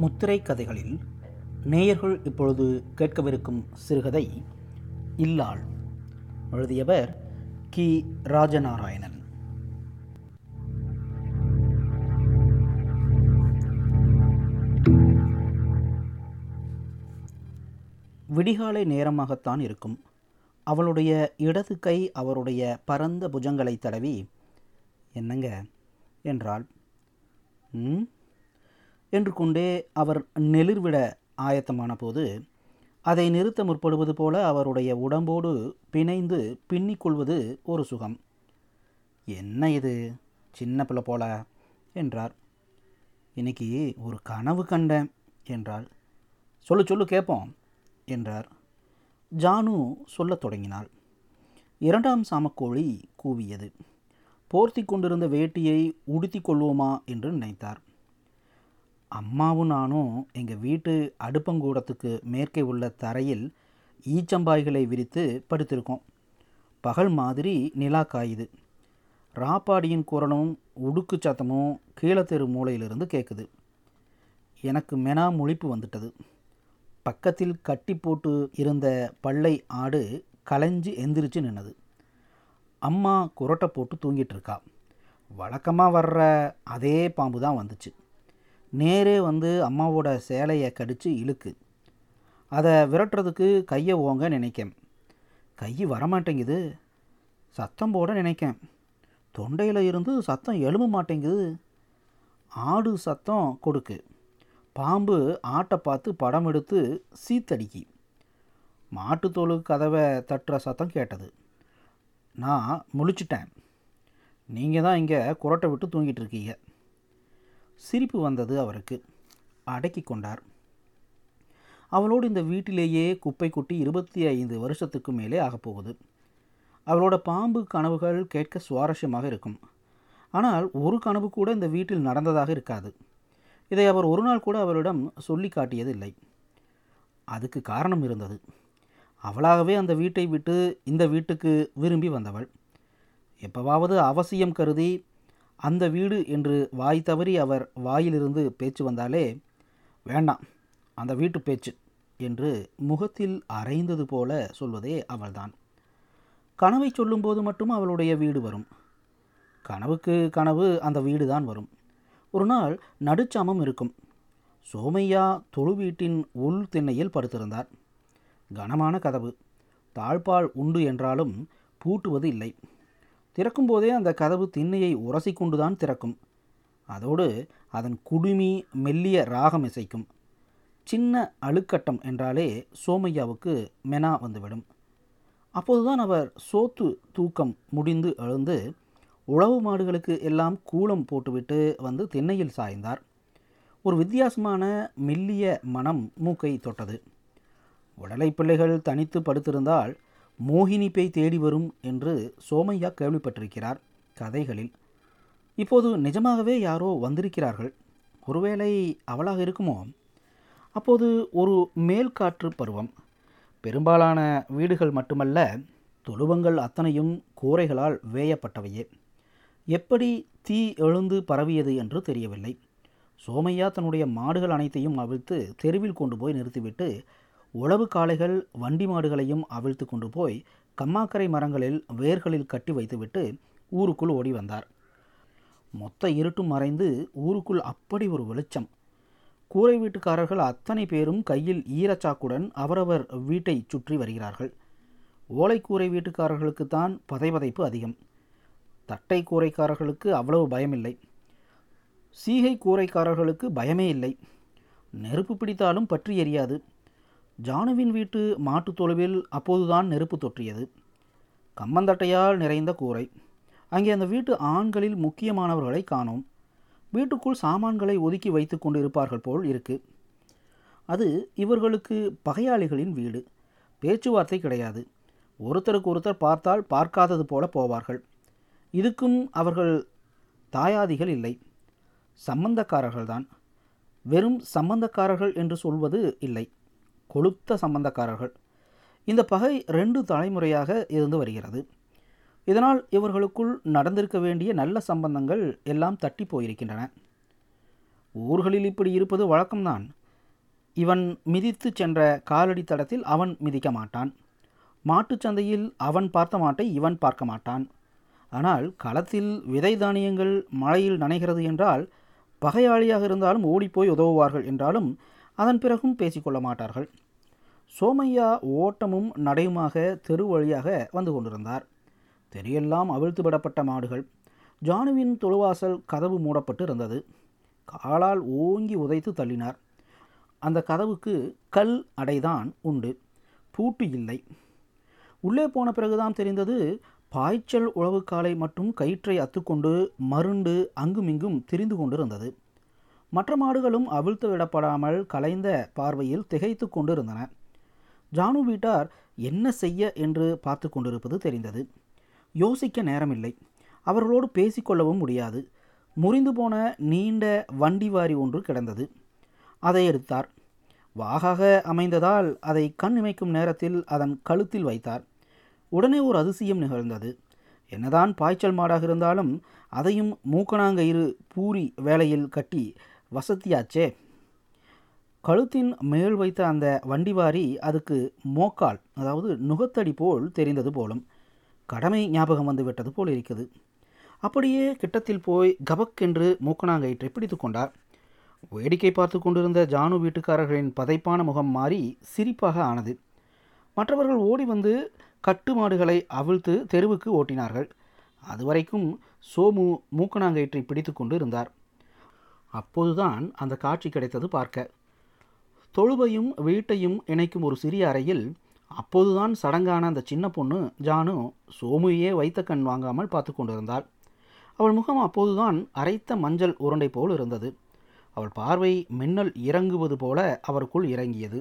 முத்திரை கதைகளில் நேயர்கள் இப்பொழுது கேட்கவிருக்கும் சிறுகதை இல்லாள். எழுதியவர் கி. ராஜநாராயணன். விடிகாலை நேரமாகத்தான் இருக்கும். அவளுடைய இடது கை அவருடைய பரந்த புஜங்களை தடவி என்னங்க? என்றாள். ம்? என்று கொண்டே அவர் நெளிர்விட ஆயத்தமான போது அதை நிறுத்த முற்படுவது போல அவருடைய உடம்போடு பிணைந்து பின்னிக்கொள்வது ஒரு சுகம். என்ன இது? சின்ன பிள்ளை போல? என்றார். இன்னைக்கு ஒரு கனவு கண்டேன் என்றாள். சொல்லு சொல்லு கேட்போம் என்றார். ஜானு சொல்லத் தொடங்கினாள். இரண்டாம் சாமக்கோழி கூவியது. போர்த்தி கொண்டிருந்த வேட்டியை உடுத்தி கொள்வோமா? என்று நினைத்தார். அம்மாவும் நானும் எங்கள் வீட்டு அடுப்பங்கூடத்துக்கு மேற்கே உள்ள தரையில் ஈச்சம்பாய்களை விரித்து படுத்திருக்கோம். பகல் மாதிரி நிலா காயுது. ராப்பாடியின் குரலும் உடுக்கு சத்தமும் கீழத்தெரு மூளையிலிருந்து கேட்குது எனக்கு மெனா முழிப்பு வந்துட்டது. பக்கத்தில் கட்டி போட்டு இருந்த பள்ளை ஆடு கலைஞ்சு எந்திரிச்சு நின்னது. அம்மா குரட்டை போட்டு தூங்கிட்டு இருக்கா. வழக்கமாக வர்ற அதே பாம்பு தான் வந்துச்சு. நேரே வந்து அம்மாவோட சேலையை கடித்து இழுக்கு. அதை விரட்டுறதுக்கு கையை ஓங்க நினைக்கேன். கை வரமாட்டேங்குது. சத்தம் போட நினைக்கேன். தொண்டையில் இருந்து சத்தம் எழும்ப மாட்டேங்குது. ஆடு சத்தம் கொடுக்கு. பாம்பு ஆட்டை பார்த்து படம் எடுத்து சீத்தடிக்கி. மாட்டுத்தோலு கதவை தட்டுற சத்தம் கேட்டது. நான் முழிச்சிட்டேன். நீங்கள் தான் இங்கே குரட்டை விட்டு தூங்கிட்டு இருக்கீங்க. சிரிப்பு வந்தது அவருக்கு. அடக்கி கொண்டார். அவளோடு இந்த வீட்டிலேயே குப்பை கொட்டி இருபத்தி ஐந்து வருஷத்துக்கு மேலே ஆகப்போகுது அவளோட பாம்பு கனவுகள் கேட்க சுவாரஸ்யமாக இருக்கும். ஆனால் ஒரு கனவு கூட இந்த வீட்டில் நடந்ததாக இருக்காது. இதை அவர் ஒரு நாள் கூட அவரிடம் சொல்லி காட்டியதில்லை. அதுக்கு காரணம் இருந்தது. அவளாகவே அந்த வீட்டை விட்டு இந்த வீட்டுக்கு விரும்பி வந்தவள். எப்பவாவது அவசியம் கருதி அந்த வீடு என்று வாய் தவறி அவர் வாயிலிருந்து பேச்சு வந்தாலே வேண்டாம் அந்த வீட்டு பேச்சு என்று முகத்தில் அரைந்தது போல சொல்வதே அவள்தான். கனவை சொல்லும்போது மட்டும் அவளுடைய வீடு வரும். கனவுக்கு கனவு அந்த வீடு தான் வரும். ஒரு நாள் நடுச்சாமம் இருக்கும். சோமையா தொழு வீட்டின் உள் திண்ணையில் படுத்திருந்தார். கனமான கதவு. தாழ்பால் உண்டு என்றாலும் பூட்டுவது இல்லை. திறக்கும்போதே அந்த கதவு திண்ணையை உரசி கொண்டுதான் திறக்கும். அதோடு அதன் குடுமி மெல்லிய ராகம் இசைக்கும். சின்ன அழுக்கட்டம் என்றாலே சோமையாவுக்கு மெனா வந்துவிடும். அப்போதுதான் அவர் சோத்து தூக்கம் முடிந்து எழுந்து உழவு மாடுகளுக்கு எல்லாம் கூலம் போட்டுவிட்டு வந்து திண்ணையில் சாய்ந்தார். ஒரு வித்தியாசமான மெல்லிய மனம் மூக்கை தொட்டது. உடலை பிள்ளைகள் தனித்து படுத்திருந்தால் மோகினி பேய் தேடி வரும் என்று சோமையா கேள்விப்பட்டிருக்கிறார் கதைகளில். இப்போது நிஜமாகவே யாரோ வந்திருக்கிறார்கள். ஒருவேளை அவளாக இருக்குமோ? அப்போது ஒரு மேல்காற்று பருவம். பெரும்பாலான வீடுகள் மட்டுமல்ல தொழுவங்கள் அத்தனையும் கூரைகளால் வேயப்பட்டவையே. எப்படி தீ எழுந்து பரவியது என்று தெரியவில்லை. சோமையா தன்னுடைய மாடுகள் அனைத்தையும் அவிழ்த்து தெருவில் கொண்டு போய் நிறுத்திவிட்டு உழவு காளைகள் வண்டி மாடுகளையும் அவிழ்த்து கொண்டு போய் கம்மாக்கரை மரங்களில் வேர்களில் கட்டி வைத்துவிட்டு ஊருக்குள் ஓடி வந்தார். மொத்த இருட்டும் மறைந்து ஊருக்குள் அப்படி ஒரு வெளிச்சம். கூரை வீட்டுக்காரர்கள் அத்தனை பேரும் கையில் ஈரச்சாக்குடன் அவரவர் வீட்டை சுற்றி வருகிறார்கள். ஓலைக்கூரை வீட்டுக்காரர்களுக்குத்தான் பதைபதைப்பு அதிகம். தட்டை கூரைக்காரர்களுக்கு அவ்வளவு பயமில்லை. சீகை கூரைக்காரர்களுக்கு பயமே இல்லை. நெருப்பு பிடித்தாலும் பற்றி எரியாது. ஜானுவின் வீட்டு மாட்டுத் தொழுவில் அப்போதுதான் நெருப்பு தொற்றியது. கம்மந்தட்டையால் நிறைந்த கூரை. அங்கே அந்த வீட்டு ஆண்களில் முக்கியமானவர்களை காணோம். வீட்டுக்குள் சாமான்களை ஒதுக்கி வைத்து கொண்டு இருப்பார்கள் போல் இருக்கு. அது இவர்களுக்கு பகையாளிகளின் வீடு. பேச்சுவார்த்தை கிடையாது. ஒருத்தருக்கு ஒருத்தர் பார்த்தால் பார்க்காதது போல போவார்கள். இதுக்கும் அவர்கள் தாயாதிகள் இல்லை. சம்பந்தக்காரர்கள்தான். வெறும் சம்பந்தக்காரர்கள் என்று சொல்வது இல்லை. கொளுத்த சம்பந்தக்காரர்கள். இந்த பகை ரெண்டு தலைமுறையாக இருந்து வருகிறது. இதனால் இவர்களுக்குள் நடந்திருக்க வேண்டிய நல்ல சம்பந்தங்கள் எல்லாம் தட்டி போயிருக்கின்றன. ஊர்களில் இப்படி இருப்பது வழக்கம்தான். இவன் மிதித்து சென்ற காலடி தடத்தில் அவன் மிதிக்க மாட்டான். மாட்டுச் சந்தையில் அவன் பார்த்த மாட்டை இவன் பார்க்க மாட்டான். ஆனால் களத்தில் விதை தானியங்கள் மழையில் நனைகிறது என்றால் பகையாளியாக இருந்தாலும் ஓடிப்போய் உதவுவார்கள் என்றாலும் அதன் பிறகும் பேசிக்கொள்ள மாட்டார்கள். சோமையா ஓட்டமும் நடையுமாக தெரு வழியாக வந்து கொண்டிருந்தார். தெரியெல்லாம் அவிழ்த்து விடப்பட்ட மாடுகள். ஜானுவின் தொழுவாசல் கதவு மூடப்பட்டு இருந்தது. காலால் ஓங்கி உதைத்து தள்ளினார். அந்த கதவுக்கு கல் அடைதான் உண்டு. பூட்டு இல்லை. உள்ளே போன பிறகுதான் தெரிந்தது பாய்ச்சல் உழவுக்காலை மற்றும் கயிற்றை அத்துக்கொண்டு மருண்டு அங்குமிங்கும் திரிந்து கொண்டிருந்தது. மற்ற மாடுகளும் அவிழ்த்து விடப்படாமல் கலைந்த பார்வையில் திகைத்து கொண்டிருந்தன. ஜானு வீட்டார் என்ன செய்ய என்று பார்த்து கொண்டிருப்பது தெரிந்தது. யோசிக்க நேரமில்லை. அவர்களோடு பேசிக்கொள்ளவும் முடியாது. முறிந்து போன நீண்ட வண்டி வாரி ஒன்று கிடந்தது. அதை எடுத்தார். வாகாக அமைந்ததால் அதை கண் இமைக்கும் நேரத்தில் அதன் கழுத்தில் வைத்தார். உடனே ஒரு அதிசயம் நிகழ்ந்தது. என்னதான் பாய்ச்சல் மாடாக இருந்தாலும் அதையும் மூக்கணாங்கயிறு பூரி வேலையில் கட்டி வசதியாச்சே. கழுத்தின் மேல் வைத்த அந்த வண்டிவாரி அதுக்கு மோக்கால் அதாவது நுகத்தடி போல் தெரிந்தது போலும். கடமை ஞாபகம் வந்து விட்டது போல் இருக்குது அப்படியே கிட்டத்தில் போய் கபக்கென்று மூக்கணாங்கயிற்றை பிடித்து கொண்டார். வேடிக்கை பார்த்து கொண்டிருந்த ஜானு வீட்டுக்காரர்களின் பதைப்பான முகம் மாறி சிரிப்பாக ஆனது. மற்றவர்கள் ஓடி வந்து கட்டு மாடுகளை அவிழ்த்து தெருவுக்கு ஓட்டினார்கள். அதுவரைக்கும் சோமு மூக்கணாங்கயிற்றை பிடித்து கொண்டு இருந்தார். அப்போதுதான் அந்த காட்சி கிடைத்தது பார்க்க. தொழுவையும் வீட்டையும் இணைக்கும் ஒரு சிறிய அறையில் அப்போதுதான் சடங்கான அந்த சின்ன பொண்ணு ஜானு சோமுயே வைத்த கண் வாங்காமல் பார்த்து கொண்டிருந்தாள். அவள் முகம் அப்போதுதான் அரைத்த மஞ்சள் உருண்டை போல் இருந்தது. அவள் பார்வை மின்னல் இறங்குவது போல அவருக்குள் இறங்கியது.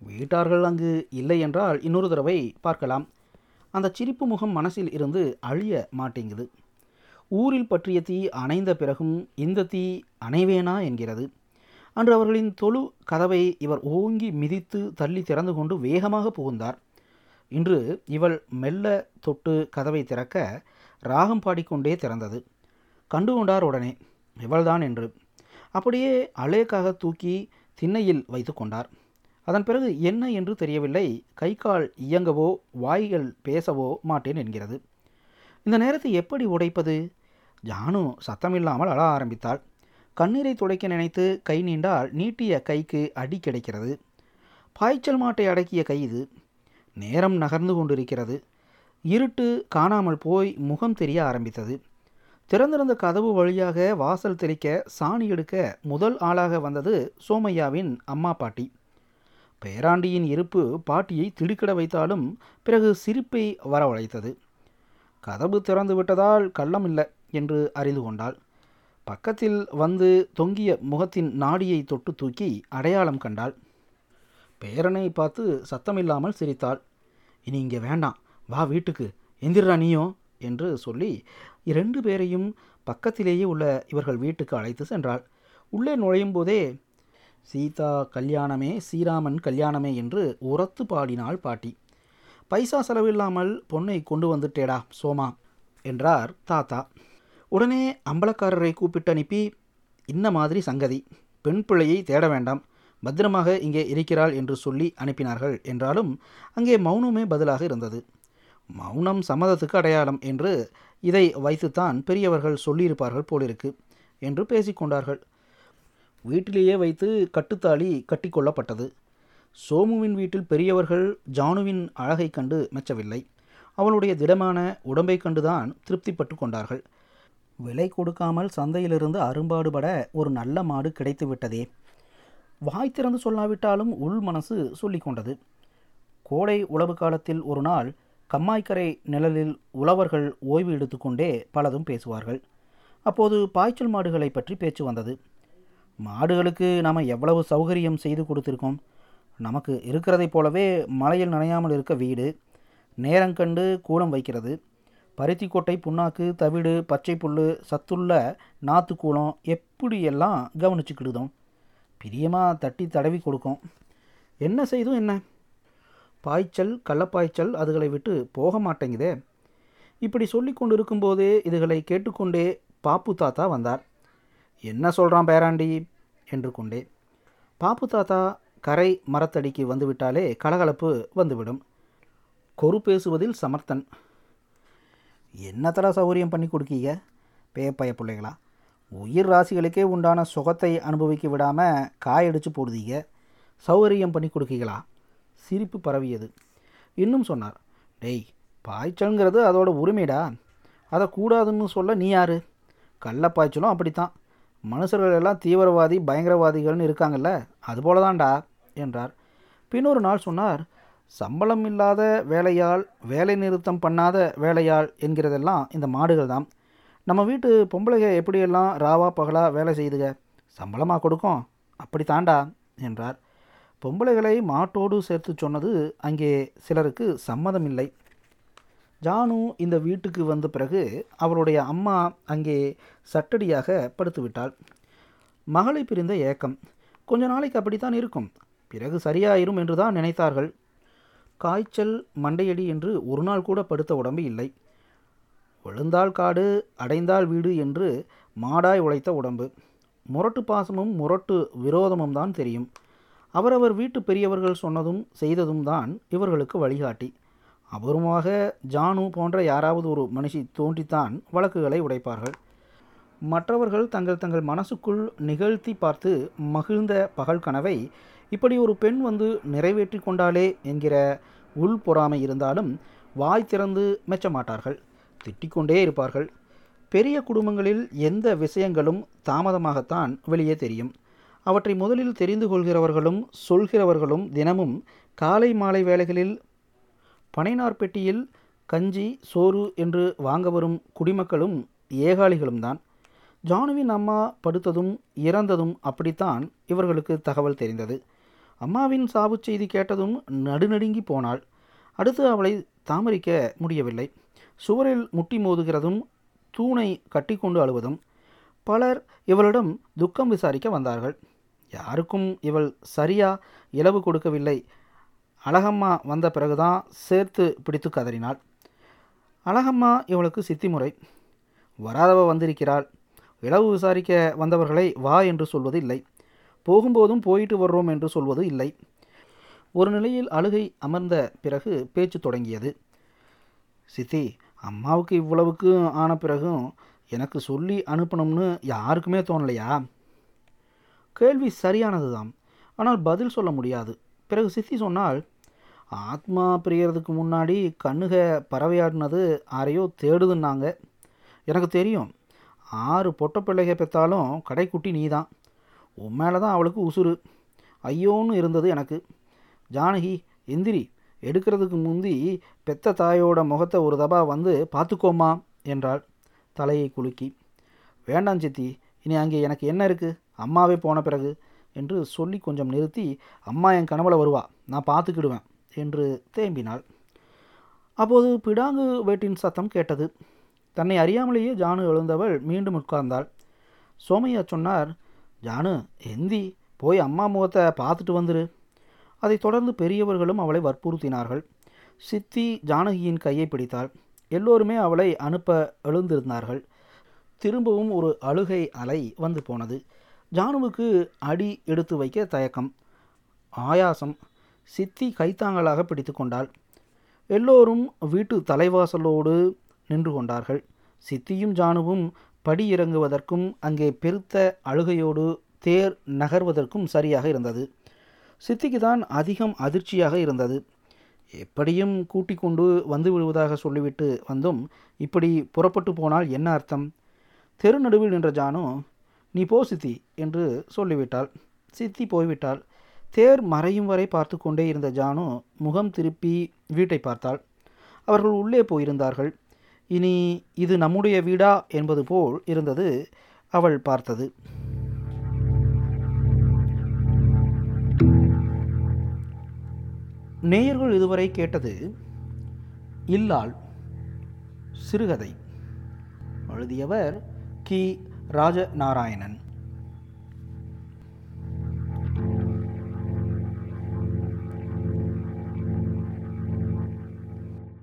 வீட்டார்கள் அங்கு இல்லை என்றால் இன்னொரு தடவை பார்க்கலாம். அந்த சிரிப்பு முகம் மனசில் இருந்து அழிய மாட்டேங்குது. ஊரில் பற்றிய தீ அணைந்த பிறகும் இந்த தீ அணைவேனா என்கிறது. அன்று அவர்களின் தொழு கதவை இவர் ஓங்கி மிதித்து தள்ளி திறந்து கொண்டு வேகமாக புகுந்தார். இன்று இவள் மெல்ல தொட்டு கதவை திறக்க ராகம் பாடிக்கொண்டே திறந்தது. கண்டு கொண்டார் உடனே இவள்தான் என்று. அப்படியே அலேக்காக தூக்கி திண்ணையில் வைத்து கொண்டார். அதன் பிறகு என்ன என்று தெரியவில்லை கை கால் இயங்கவோ வாய்கள் பேசவோ மாட்டேன் என்கிறது. இந்த நேரத்தை எப்படி உடைப்பது? ஜானு சத்தமில்லாமல் அழ ஆரம்பித்தாள். கண்ணீரை துடைக்க நினைத்து கை நீண்டால் நீட்டிய கைக்கு அடி கிடைக்கிறது. பாய்ச்சல் மாட்டை அடக்கிய கை இது. நேரம் நகர்ந்து கொண்டிருக்கிறது. இருட்டு காணாமல் போய் முகம் தெரிய ஆரம்பித்தது. திறந்திருந்த கதவு வழியாக வாசல் தெளிக்க சாணி எடுக்க முதல் ஆளாக வந்தது சோமையாவின் அம்மா பாட்டி. பேராண்டியின் இருப்பு பாட்டியை திடுக்கிட வைத்தாலும் பிறகு சிரிப்பை வரவழைத்தது. கதவு திறந்து விட்டதால் கள்ளம் இல்லை. என்று அறிந்து கொண்டாள். பக்கத்தில் வந்து தொங்கிய முகத்தின் நாடியை தொட்டு தூக்கி அடையாளம் கண்டாள். பேரனை பார்த்து சத்தமில்லாமல் சிரித்தாள். இனி இங்கே வேண்டாம். வா வீட்டுக்கு. எந்திரா நீயோ? என்று சொல்லி இரண்டு பேரையும் பக்கத்திலேயே உள்ள இவர்கள் வீட்டுக்கு அழைத்து சென்றாள். உள்ளே நுழையும் போதே சீதா கல்யாணமே ஸ்ரீராமன் கல்யாணமே என்று உரத்து பாடினாள் பாட்டி. பைசா செலவில்லாமல் பொண்ணை கொண்டு வந்துட்டேடா சோமா என்றார் தாத்தா. உடனே அம்பலக்காரரை கூப்பிட்டு அனுப்பி இந்த மாதிரி சங்கதி பெண் பிள்ளையை தேட வேண்டாம். பத்திரமாக இங்கே இருக்கிறாள் என்று சொல்லி அனுப்பினார்கள். என்றாலும் அங்கே மௌனமே பதிலாக இருந்தது. மௌனம் சம்மதத்துக்கு அடையாளம் என்று இதை வைத்துத்தான் பெரியவர்கள் சொல்லியிருப்பார்கள் போலிருக்கு என்று பேசிக்கொண்டார்கள் வீட்டிலேயே வைத்து கட்டுத்தாலி கட்டிக்கொள்ளப்பட்டது சோமுவின் வீட்டில் பெரியவர்கள் ஜானுவின் அழகை கண்டு மெச்சவில்லை. அவளுடைய திடமான உடம்பை கண்டுதான் திருப்திப்பட்டு கொண்டார்கள். விலை கொடுக்காமல் சந்தையிலிருந்து அரும்பாடுபட ஒரு நல்ல மாடு கிடைத்து விட்டதே வாய் திறந்து சொல்லாவிட்டாலும் உள் மனசு சொல்லிக்கொண்டது கோடை உழவு காலத்தில் ஒரு நாள் கம்மாய்க்கரை நிழலில் உழவர்கள் ஓய்வு எடுத்துக்கொண்டே பலதும் பேசுவார்கள். அப்போது பாய்ச்சல் மாடுகளை பற்றி பேச்சு வந்தது. மாடுகளுக்கு நாம் எவ்வளவு சௌகரியம் செய்து கொடுத்துருக்கோம். நமக்கு இருக்கிறதைப் போலவே மழையில் நனையாமல் இருக்க வீடு. நேரங்கண்டு கூலம் வைக்கிறது. பருத்திக்கோட்டை புண்ணாக்கு தவிடு பச்சை புல் சத்துள்ள நாத்து எப்படியெல்லாம் கவனிச்சுக்கிடுதோம் பிரியமாக தட்டி தடவி கொடுக்கும். என்ன செய்தும் என்ன? பாய்ச்சல் கள்ளப்பாய்ச்சல் அதுகளை விட்டு போக மாட்டேங்குதே. இப்படி சொல்லி கொண்டிருக்கும்போதே இதுகளை கேட்டுக்கொண்டே பாப்பு தாத்தா வந்தார். என்ன சொல்கிறான் பேராண்டி? என்று கொண்டே. பாப்பு தாத்தா கரை மரத்தடிக்கு வந்துவிட்டாலே கலகலப்பு வந்துவிடும். கொரு பேசுவதில் சமர்த்தன். என்னத்தடா சௌகரியம் பண்ணி கொடுக்கீங்க? பேப்பய பிள்ளைகளா உயிர் ராசிகளுக்கே உண்டான சுகத்தை அனுபவிக்க விடாமல் காயடிச்சு போடுதீங்க. சௌகரியம் பண்ணி கொடுக்கீங்களா? சிரிப்பு பரவியது. இன்னும் சொன்னார் டேய் பாய்ச்சல்ங்கிறது அதோட உரிமைடா. அதை கூடாதுன்னு சொல்ல நீ யாரு? கள்ளப்பாய்ச்சலும் அப்படித்தான். மனுஷர்கள் எல்லாம் தீவிரவாதி பயங்கரவாதிகள்னு இருக்காங்கல்ல அதுபோல தான்டா என்றார். பின்னொரு நாள் சொன்னார் சம்பளம் இல்லாத வேலையாள் வேலை நிறுத்தம் பண்ணாத வேலையாள் என்கிறதெல்லாம் இந்த மாடுகள் தான். நம்ம வீட்டு பொம்பளைக எப்படியெல்லாம் ராவா பகலா வேலை செய்துக? சம்பளமாக கொடுக்கும்? அப்படி தாண்டா என்றார். பொம்பளைகளை மாட்டோடு சேர்த்து சொன்னது அங்கே சிலருக்கு சம்மதமில்லை. ஜானு இந்த வீட்டுக்கு வந்த பிறகு அவருடைய அம்மா அங்கே சட்டடியாக படுத்துவிட்டாள். மகளை பிரிந்த ஏக்கம். கொஞ்ச நாளைக்கு அப்படித்தான் இருக்கும். பிறகு சரியாயிரும் என்று தான் நினைத்தார்கள். காய்ச்சல் மண்டையடி என்று ஒரு நாள் கூட படுத்த உடம்பு இல்லை. விழுந்தால் காடு அடைந்தால் வீடு என்று மாடாய் உழைத்த உடம்பு. முரட்டு பாசமும் முரட்டு விரோதமும் தான் தெரியும். அவரவர் வீட்டு பெரியவர்கள் சொன்னதும் செய்ததும் தான் இவர்களுக்கு வழிகாட்டி. அபூர்வமாக ஜானு போன்ற யாராவது ஒரு மனுஷி தோன்றித்தான் வழக்குகளை உடைப்பார்கள். மற்றவர்கள் தங்கள் தங்கள் மனசுக்குள் நிகழ்த்தி பார்த்து மகிழ்ந்த பகல் கனவை இப்படி ஒரு பெண் வந்து நிறைவேற்றி கொண்டாலே என்கிற உள் பொறாமை இருந்தாலும் வாய் திறந்து மெச்ச மாட்டார்கள் திட்டிக்கொண்டே இருப்பார்கள். பெரிய குடும்பங்களில் எந்த விஷயங்களும் தாமதமாகத்தான் வெளியே தெரியும். அவற்றை முதலில் தெரிந்து கொள்கிறவர்களும் சொல்கிறவர்களும் தினமும் காலை மாலை வேளைகளில் பனைநார் பெட்டியில் கஞ்சி சோறு என்று வாங்க வரும் குடிமக்களும் ஏகாளிகளும் தான். ஜானுவின் அம்மா படுத்ததும் இறந்ததும் அப்படித்தான் இவர்களுக்கு தகவல் தெரிந்தது. அம்மாவின் சாவுச் செய்தி கேட்டதும் நடுநடுங்கி போனாள். அடுத்து அவளை தாமரிக்க முடியவில்லை. சுவரில் முட்டி மோதுகிறதும் தூணை கட்டிக்கொண்டு அழுவதும் பலர் இவளிடம் துக்கம் விசாரிக்க வந்தார்கள். யாருக்கும் இவள் சரியா இலவு கொடுக்கவில்லை. அழகம்மா வந்த பிறகுதான் சேர்த்து பிடித்து கதறினாள். அழகம்மா இவளுக்கு சித்திமுறை. வராதவ வந்திருக்கிறாள். இளவு விசாரிக்க வந்தவர்களை வா என்று சொல்வது இல்லை போகும்போதும் போயிட்டு வர்றோம் என்று சொல்வது இல்லை. ஒரு நிலையில் அழுகை அமர்ந்த பிறகு பேச்சு தொடங்கியது. சித்தி அம்மாவுக்கு இவ்வளவுக்கு ஆன பிறகும் எனக்கு சொல்லி அனுப்பணும்னு யாருக்குமே தோணலையா? கேள்வி சரியானதுதான் ஆனால் பதில் சொல்ல முடியாது. பிறகு சித்தி சொன்னால் ஆத்மா பிரியறதுக்கு முன்னாடி கண்ணுக பறவையாடினது யாரையோ தேடுதுன்னாங்க. எனக்கு தெரியும் ஆறு பொட்ட பிள்ளைக பெற்றாலும் கடைக்குட்டி நீ தான் உன் மேலே தான் அவளுக்கு உசுறு. ஐயோன்னு இருந்தது எனக்கு. ஜானகி எந்திரி எடுக்கிறதுக்கு முந்தி பெத்த தாயோட முகத்தை ஒரு தபா வந்து பார்த்துக்கோமா என்றாள். தலையை குலுக்கி. வேண்டாம் சித்தி இனி அங்கே எனக்கு என்ன இருக்குது அம்மாவே போன பிறகு என்று சொல்லி கொஞ்சம் நிறுத்தி அம்மா என் கனவுல வருவா நான் பார்த்துக்கிடுவேன் என்று தேம்பினாள். அப்போது பிடாங்கு வேட்டின் சத்தம் கேட்டது. தன்னை அறியாமலேயே ஜானு எழுந்தவள் மீண்டும் உட்கார்ந்தாள். சோமையா சொன்னார் ஜானு எந்தி போய் அம்மா முகத்தை பார்த்துட்டு வந்துரு. அதைத் தொடர்ந்து பெரியவர்களும் அவளை வற்புறுத்தினார்கள். சித்தி ஜானகியின் கையை பிடித்தாள். எல்லோருமே அவளை அனுப்ப எழுந்திருந்தார்கள். திரும்பவும் ஒரு அழுகை அலை வந்து போனது. ஜானுவுக்கு அடி எடுத்து வைக்க தயக்கம் ஆயாசம். சித்தி கைத்தாங்கலாக பிடித்து கொண்டாள். எல்லோரும் வீட்டு தலைவாசலோடு நின்று கொண்டார்கள். சித்தியும் ஜானுவும் படி இறங்குவதற்கும் அங்கே பெருத்த அழுகையோடு தேர் நகர்வதற்கும் சரியாக இருந்தது. சித்திக்கு தான் அதிகம் அதிர்ச்சியாக இருந்தது. எப்படியும் கூட்டிக் கொண்டு வந்து விடுவதாக சொல்லிவிட்டு வந்தும். இப்படி புறப்பட்டு போனால் என்ன அர்த்தம்? தெரு நடுவில் நின்ற ஜானு நீ போ சித்தி என்று சொல்லிவிட்டாள். சித்தி போய்விட்டாள். தேர் மறையும் வரை பார்த்து கொண்டே இருந்த ஜானு முகம் திருப்பி வீட்டை பார்த்தாள். அவர்கள் உள்ளே போயிருந்தார்கள். இனி இது நம்முடைய வீடா என்பது போல் இருந்தது அவள் பார்த்தது. நேயர்கள் இதுவரை கேட்டது இல்லால் சிறுகதை. எழுதியவர் கி. ராஜநாராயணன்.